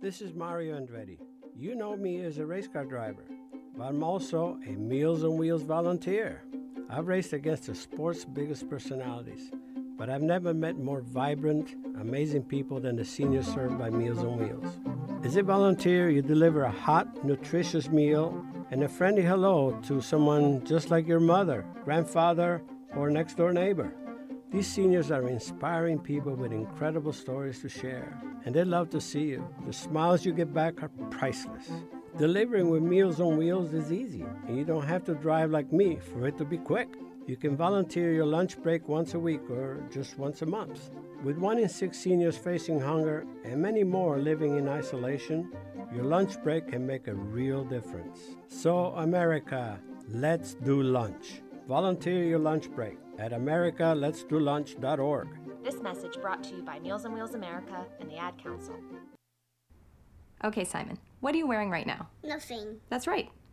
This is Mario Andretti. You know me as a race car driver, but I'm also a Meals on Wheels volunteer. I've raced against the sport's biggest personalities, but I've never met more vibrant, amazing people than the seniors served by Meals on Wheels. As a volunteer, you deliver a hot, nutritious meal and a friendly hello to someone just like your mother, grandfather, or next door neighbor. These seniors are inspiring people with incredible stories to share, and they love to see you. The smiles you get back are priceless. Delivering with Meals on Wheels is easy, and you don't have to drive like me for it to be quick. You can volunteer your lunch break once a week or just once a month. With one in six seniors facing hunger and many more living in isolation, your lunch break can make a real difference. So, America, let's do lunch. Volunteer your lunch break at americaletsdolunch.org. This message brought to you by Meals on Wheels America and the Ad Council. Okay, Simon, what are you wearing right now? Nothing. That's right.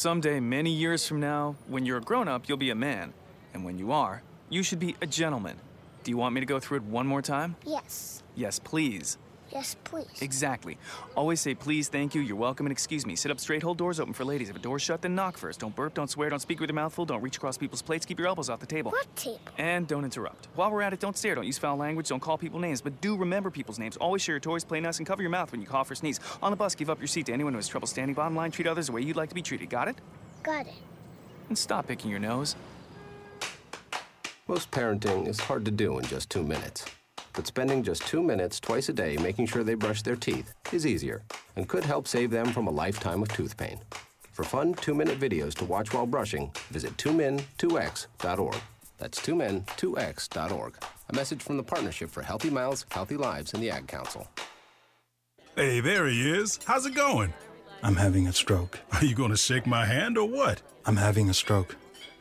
Someday, many years from now, when you're a grown up, you'll be a man. And when you are, you should be a gentleman. Do you want me to go through it one more time? Yes. Yes, please. Yes, please. Exactly. Always say please, thank you, you're welcome, and excuse me. Sit up straight, hold doors open for ladies. If a door's shut, then knock first. Don't burp, don't swear, don't speak with your mouth full, don't reach across people's plates, keep your elbows off the table. What table? And don't interrupt. While we're at it, don't stare, don't use foul language, don't call people names, but do remember people's names. Always share your toys, play nice, and cover your mouth when you cough or sneeze. On the bus, give up your seat to anyone who has trouble standing. Bottom line, treat others the way you'd like to be treated. Got it? Got it. And stop picking your nose. Most parenting is hard to do in just two minutes. But spending just two minutes twice a day making sure they brush their teeth is easier and could help save them from a lifetime of tooth pain. For fun two minute videos to watch while brushing, visit 2min2x.org. That's 2min2x.org. A message from the Partnership for Healthy Mouths, Healthy Lives, and the Ad Council. Hey, there he is. How's it going? I'm having a stroke. Are you going to shake my hand or what? I'm having a stroke.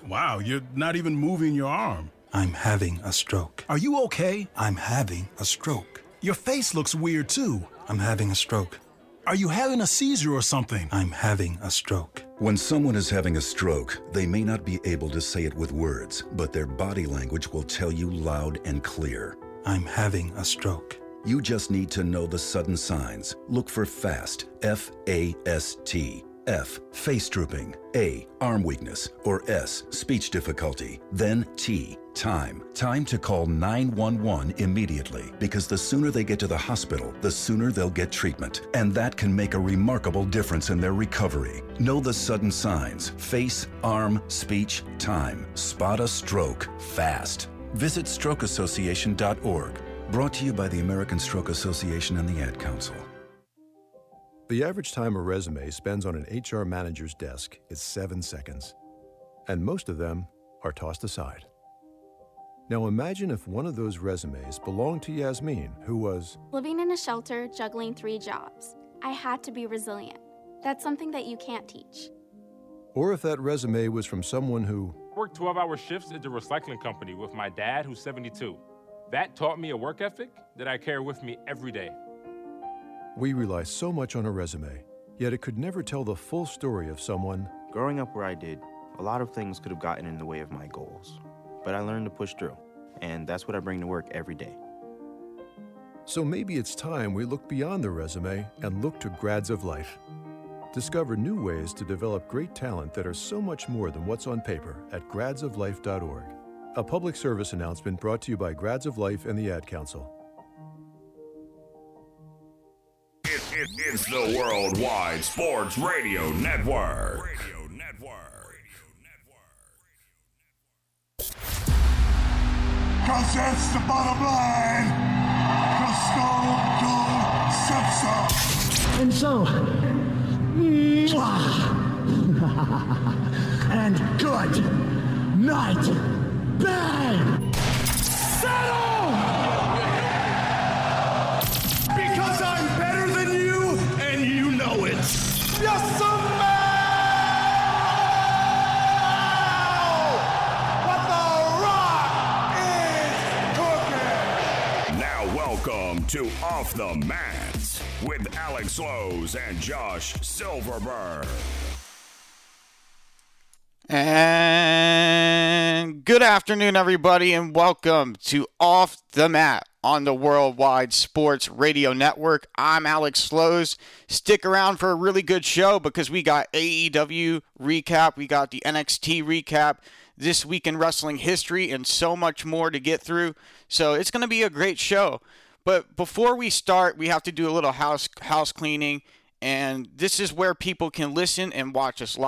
Wow, you're not even moving your arm. I'm having a stroke. Are you okay? I'm having a stroke. Your face looks weird too. I'm having a stroke. Are you having a seizure or something? I'm having a stroke. When someone is having a stroke, they may not be able to say it with words, but their body language will tell you loud and clear. I'm having a stroke. You just need to know the sudden signs. Look for FAST, F A S T. F, face drooping. A, arm weakness. Or S, speech difficulty. Then T, time. Time to call 911 immediately because the sooner they get to the hospital, the sooner they'll get treatment. And that can make a remarkable difference in their recovery. Know the sudden signs face, arm, speech, time. Spot a stroke fast. Visit strokeassociation.org. Brought to you by the American Stroke Association and the Ad Council. The average time a resume spends on an HR manager's desk is seven seconds, and most of them are tossed aside. Now imagine if one of those resumes belonged to Yasmin, who was living in a shelter, juggling three jobs. I had to be resilient. That's something that you can't teach. Or if that resume was from someone who worked 12 hour shifts at the recycling company with my dad, who's 72. That taught me a work ethic that I carry with me every day. We rely so much on a resume, yet it could never tell the full story of someone. Growing up where I did, a lot of things could have gotten in the way of my goals. But I learned to push through, and that's what I bring to work every day. So maybe it's time we look beyond the resume and look to grads of life. Discover new ways to develop great talent that are so much more than what's on paper at gradsoflife.org. A public service announcement brought to you by Grads of Life and the Ad Council. It, it's the Worldwide Sports Radio Network. Cause that's the bottom line. Cause Stone Cold said so. And so, and good night, bang. Settle! Welcome to Off the Mats with Alex Slowes and Josh Silverberg. And good afternoon, everybody, and welcome to Off the Mat on the Worldwide Sports Radio Network. I'm Alex Slowes. Stick around for a really good show because we got AEW recap, we got the NXT recap, this week in wrestling history, and so much more to get through. So it's going to be a great show. But before we start, we have to do a little house house cleaning, and this is where people can listen and watch us live.